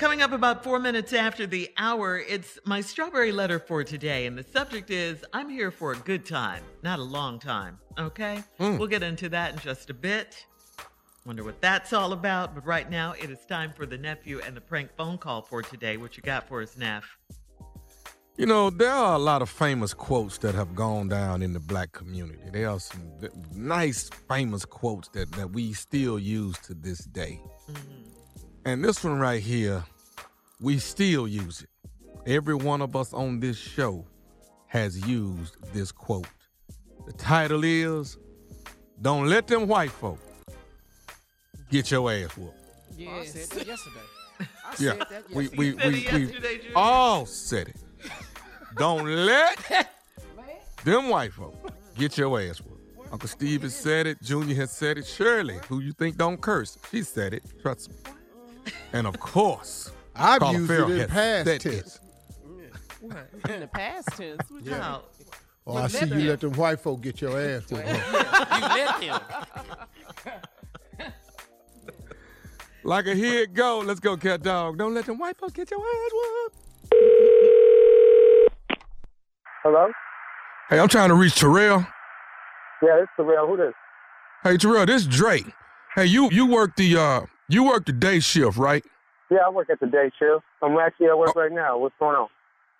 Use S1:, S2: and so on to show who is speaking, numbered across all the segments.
S1: Coming up about four minutes after the hour, it's my strawberry letter for today. And the subject is I'm here for a good time, not a long time. Okay? Hmm. We'll get into that in just a bit. Wonder what that's all about. But right now, it is time for the nephew and the prank phone call for today. What you got for us, Neff?
S2: You know, there are a lot of famous quotes that have gone down in the black community. There are some nice, famous quotes that, that we still use to this day. Mm-hmm. And this one right here, we still use it. Every one of us on this show has used this quote. The title is Don't Let Them White Folk Get Your Ass Whooped.
S3: Oh, I said that yesterday. I
S2: Yeah,
S3: said that
S2: we,
S3: yesterday.
S2: we,
S1: said
S2: we, we all said it. Don't let them white folk get your ass whooped. Uncle Steve has said it. Junior has said it. Shirley, who you think don't curse, she said it. Trust me. And of course,
S4: I've
S2: Carla
S4: used
S2: Ferrell
S4: it in past
S2: said
S4: tense.
S3: in the past tense. What you,
S1: Wow.
S4: Oh, I see
S3: let
S4: you
S3: them-
S4: let them white folk get your ass whooped. huh?
S3: you let him.
S2: like a here it go. Let's go, cat dog. Don't let them white folk get your ass whooped.
S5: Hello?
S2: Hey, I'm trying to reach Terrell.
S5: Yeah, it's Terrell. Who this?
S2: Hey, Terrell, this is Drake. Hey, you you work the uh you work the day shift, right?
S5: Yeah, I work at the day shift. I'm actually at work right now. What's going on?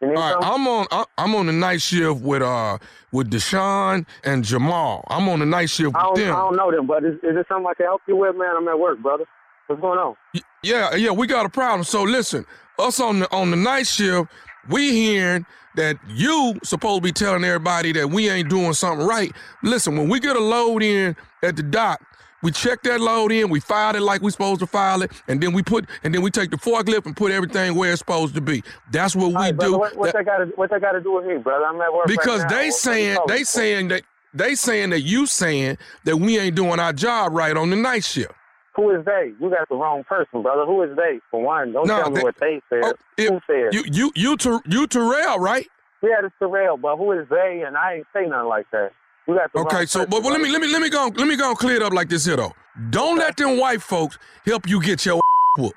S2: All right? I'm on. I- I'm on the night shift with uh with Deshaun and Jamal. I'm on the night shift with
S5: don't,
S2: them.
S5: I don't know them, but is, is there something I can help you with, man? I'm at work, brother. What's going on?
S2: Yeah, yeah, we got a problem. So listen, us on the on the night shift, we hearing that you supposed to be telling everybody that we ain't doing something right. Listen, when we get a load in at the dock, we check that load in, we file it like we supposed to file it, and then we put and then we take the forklift and put everything where it's supposed to be. That's what we
S5: All right, brother,
S2: do.
S5: what, what
S2: That-
S5: they got to what they got to do with me, brother? I'm at work right
S2: because
S5: now.
S2: they
S5: what
S2: saying they saying that they saying that you saying that we ain't doing our job right on the night shift.
S5: Who is they? You got the wrong person, brother. Who is they? For one, don't
S2: No,
S5: tell me
S2: they-
S5: what they said.
S2: Oh, it-
S5: Who said?
S2: You you you Ter- you Terrell, right?
S5: yeah, it's Terrell, but who is they? And I ain't say nothing like that. You got the
S2: Okay, so but, let me let me let me go let me go and clear it up like this here though. Don't let them white folks help you get your whooped.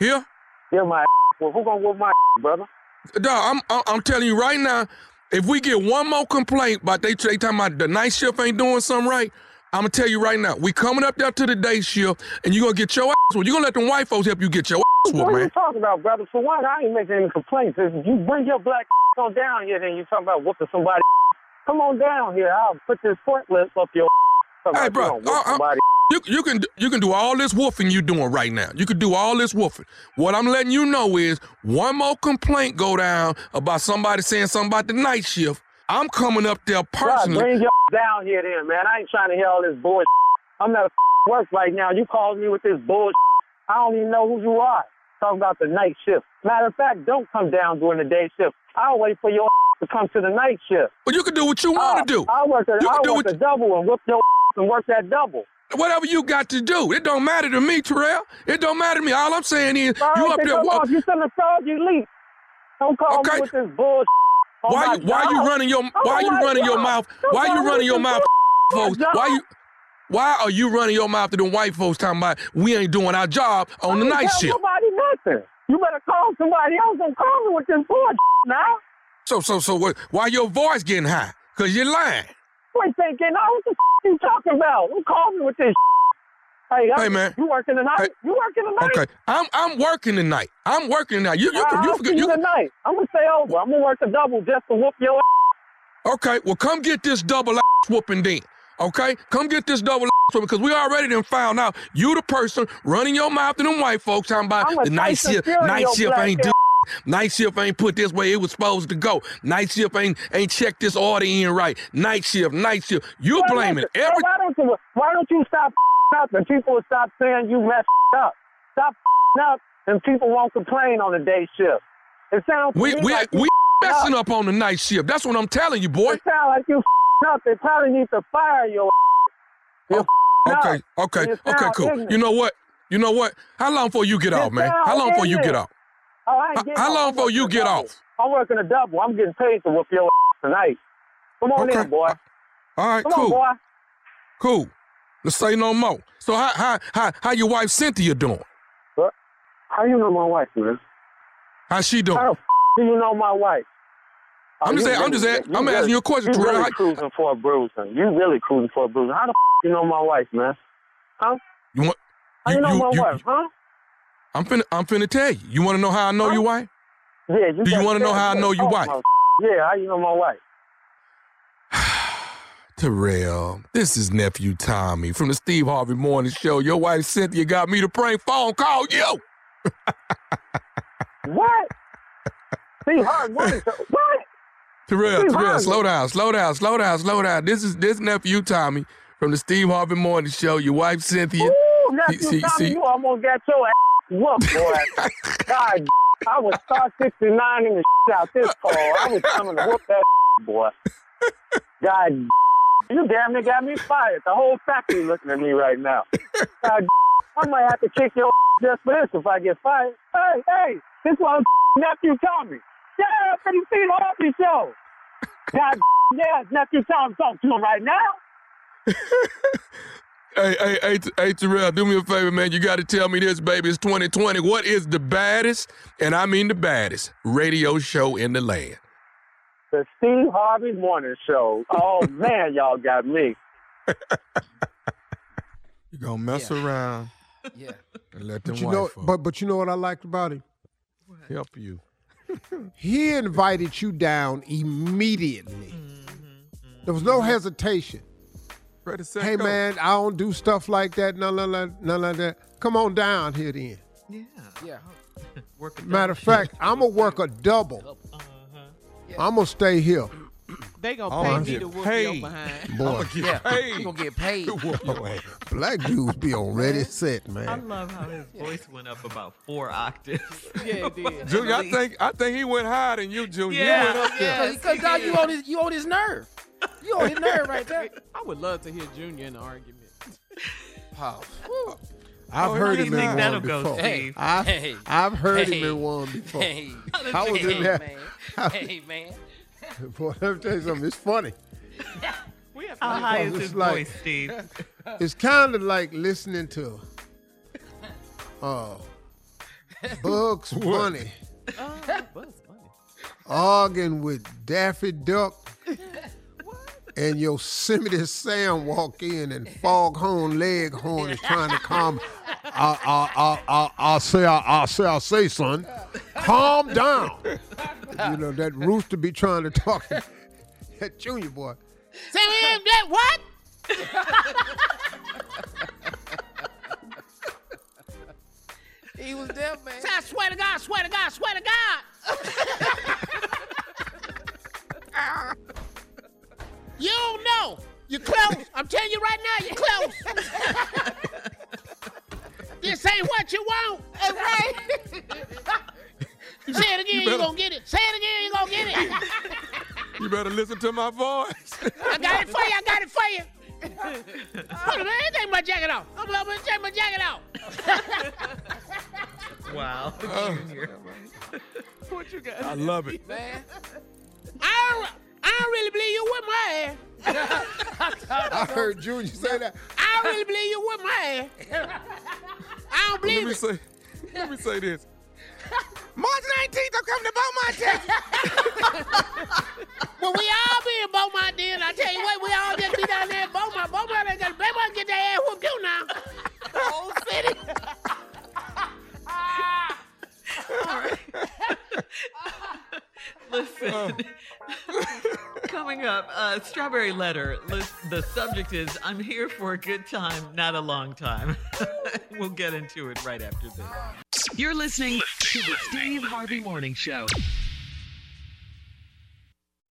S2: Here,
S5: Give my well, who gonna whoop my brother?
S2: dog. I'm I'm- telling you right now. If we get one more complaint about they they talking about the night shift ain't doing something right, I'm gonna tell you right now. We coming up there to the day shift, and you gonna get your ass whooped. You gonna let them white folks help you get your ass
S5: What
S2: whooped,
S5: are you talking about, brother? For one, I ain't making any complaints. If you bring your black on down here, then you talking about whooping somebody. Come on down here. I'll put this forklift up your.
S2: Hey, bro,
S5: whoop
S2: uh, uh. You, you can you can do all this woofing you're doing right now. You can do all this woofing. What I'm letting you know is one more complaint go down about somebody saying something about the night shift. I'm coming up there
S5: God,
S2: personally.
S5: bring your down here, then, man. I ain't trying to hear all this bullshit. I'm not at work right now. You calling me with this bullshit. I don't even know who you are. Talking about the night shift. Matter of fact, don't come down during the day shift. I'll wait for your to come to the night shift.
S2: But you can do what you want to uh, do.
S5: I'll work a,
S2: You do
S5: work
S2: what
S5: a double and whip your and work that double.
S2: Whatever you got to do. It don't matter to me, Terrell. It don't matter to me. All I'm saying is
S5: All
S2: you
S5: right,
S2: up there.
S5: come on. If you shouldn't have told you leave. Don't call
S2: Okay.
S5: me with this bullshit. on
S2: why you why you running your why you running your mouth?
S5: Don't
S2: Why you running your mouth, folks? Why you why are you running your mouth to them white folks talking about we ain't doing our job on the
S5: I ain't
S2: night shift?
S5: Nobody nothing. You better call somebody else and call me with this bullshit now.
S2: So so so what? Why your voice getting high? Cause you're lying.
S5: Wait, thinking, oh, what the f- you talking about? Who called me with this? Hey,
S2: Hey, man.
S5: You working tonight?
S2: Hey.
S5: You working tonight?
S2: Okay, I'm I'm working tonight. I'm working tonight. You you you
S5: I'll
S2: forget
S5: see you
S2: you.
S5: tonight. I'm gonna stay over. I'm gonna work a double just to whoop your ass.
S2: Okay, well come get this double ass whooping then. Okay, come get this double because we already done found out you the person running your mouth to them white folks talking about the night.
S5: Fury,
S2: Night shift ain't do. Night shift ain't put this way it was supposed to go. Night shift ain't ain't checked this order in right. Night shift, night shift. You
S5: Well,
S2: blaming
S5: listen,
S2: every.
S5: Why don't you? Why don't you stop up and people will stop saying you messed up? Stop up and people won't complain on the day shift. It sounds
S2: We we
S5: like
S2: we messing up on the night shift. That's what I'm telling you, boy.
S5: It sounds like you up. They probably need to fire your. You're oh,
S2: Okay, okay,
S5: okay,
S2: cool.
S5: ignorant.
S2: You know what? You know what? How long before you get off, man? How long before you get
S5: ignorant. Oh, I ain't
S2: How- long before you get
S5: double.
S2: off?
S5: I'm working a double. I'm getting paid to whoop your tonight. Come on
S2: Okay.
S5: in, boy.
S2: All right,
S5: Come
S2: cool.
S5: on, boy.
S2: Cool. Let's say no more. So how how how how your wife Cynthia doing? What?
S5: How you know my wife, man?
S2: How's she doing?
S5: How the f- do you know my wife?
S2: Oh, I'm just
S5: you
S2: asking- I'm just asking- I'm asking you a question,
S5: You really
S2: How-
S5: cruising for a bruiser. You really cruising for a bruiser. How the f- you know my wife, man? Huh?
S2: You want?
S5: How you, know my
S2: you-
S5: wife, huh?
S2: I'm finna, I'm finna tell you. You want to know how I know
S5: Huh?
S2: your wife?
S5: Yeah, you
S2: Do you wanna know how I know your wife?
S5: Yeah, how you know my wife?
S2: Terrell, this is nephew Tommy from the Steve Harvey Morning Show. Your wife Cynthia got me to prank phone call you.
S5: What? See, hard money. so- What?
S2: Terrell,
S5: Steve
S2: Terrell,
S5: Harvey.
S2: slow down, slow down, slow down, slow down. This is this nephew Tommy from the Steve Harvey Morning Show. Your wife Cynthia.
S5: Ooh, nephew Tommy, you almost got your ass whooped, boy. God, I was star 69 in the out this call. I was coming to whoop that boy. God, you damn near got me fired. The whole factory looking at me right now. God, I might have to kick your just for this if I get fired. Hey, hey, this one nephew Tommy. Yeah, from the Steve Harvey show. God, yeah, nephew Tommy talking to him right now.
S2: Hey, hey, hey, T- hey, Terrell, do me a favor, man. You got to tell me this, baby. It's 2020. What is the baddest, and I mean the baddest, radio show in the land?
S5: The Steve Harvey Morning Show. Oh man, y'all got me.
S2: You're gonna mess around
S3: Yeah.
S2: and let them
S4: But you know,
S2: white
S4: but but you know what I liked about him?
S2: help you.
S4: He invited you down immediately. Mm-hmm, mm-hmm. There was no hesitation.
S2: Ready, set,
S4: Hey
S2: go.
S4: man, I don't do stuff like that. None, none, none, none like that. Come on down here then.
S1: Yeah.
S3: Yeah.
S1: Work a
S4: Matter of fact, I'm gonna work a double. Uh huh. I'm gonna stay here,
S3: They gonna
S2: Oh,
S3: pay
S2: I'm
S3: me
S2: get
S3: to whoop
S2: paid.
S3: your behind.
S4: boy.
S3: Yeah.
S2: Hey.
S3: You gonna get paid.
S2: Whoop your ass.
S4: Black dudes be on ready set, man.
S1: I love how his voice went up about four octaves.
S3: Yeah, it did.
S2: Junior, I think I think he went higher than you, Junior.
S1: Yeah.
S2: You went up there.
S3: Because now you on his you on his nerve. You on his nerve right there. I would love to hear Junior in an argument. Pause.
S4: I've
S2: Oh,
S4: heard him
S2: think
S4: in one
S1: that'll go,
S4: before.
S1: Steve?
S4: I've,
S3: Hey.
S4: I've heard him
S3: Hey.
S4: in one before.
S3: Hey,
S4: I was in there.
S3: man. Hey man.
S4: Boy, let me tell you something. It's funny.
S3: We have
S1: How high is
S4: It's
S1: his
S4: like-
S1: voice, Steve?
S4: It's kind of like listening to uh, Bugs Bunny
S3: uh, Buzz Bunny.
S4: arguing with Daffy Duck and Yosemite Sam walk in and Foghorn Leghorn is trying to calm. I, I, I, I, I say, I, I say, I say, son, calm down. You know that rooster be trying to talk. That junior boy.
S3: Say him that what? he was there, man. I swear to God, swear to God, swear to God. you don't know. You're close. I'm telling you right now, you're close. this ain't what you want. That's right. Say it again, you,
S2: better-
S3: gonna get it. Say it again, you gonna get it.
S2: You better listen to my voice.
S3: I got it for you. I got it for you. Hold on, man. Take my jacket off. I'm gonna take my jacket off.
S1: Wow. Oh. Junior.
S3: What you got?
S2: I love it.
S3: man. I don't, I really believe you with my ass.
S4: I heard Junior say that.
S3: I really believe you with my ass. I don't believe
S2: Let
S3: believe
S2: me
S3: it.
S2: say, let me say this. March 19th, I'm coming to Beaumont, Texas.
S3: Well, we all be in Beaumont then. I tell you what, we all just be down there in Beaumont. Beaumont ain't got Beaumont get their ass whooped too now. The whole city.
S1: Listen. Uh, Coming up, uh, Strawberry Letter. The subject is I'm here for a good time, not a long time. we'll get into it right after this.
S6: You're listening to the Steve Harvey Morning Show.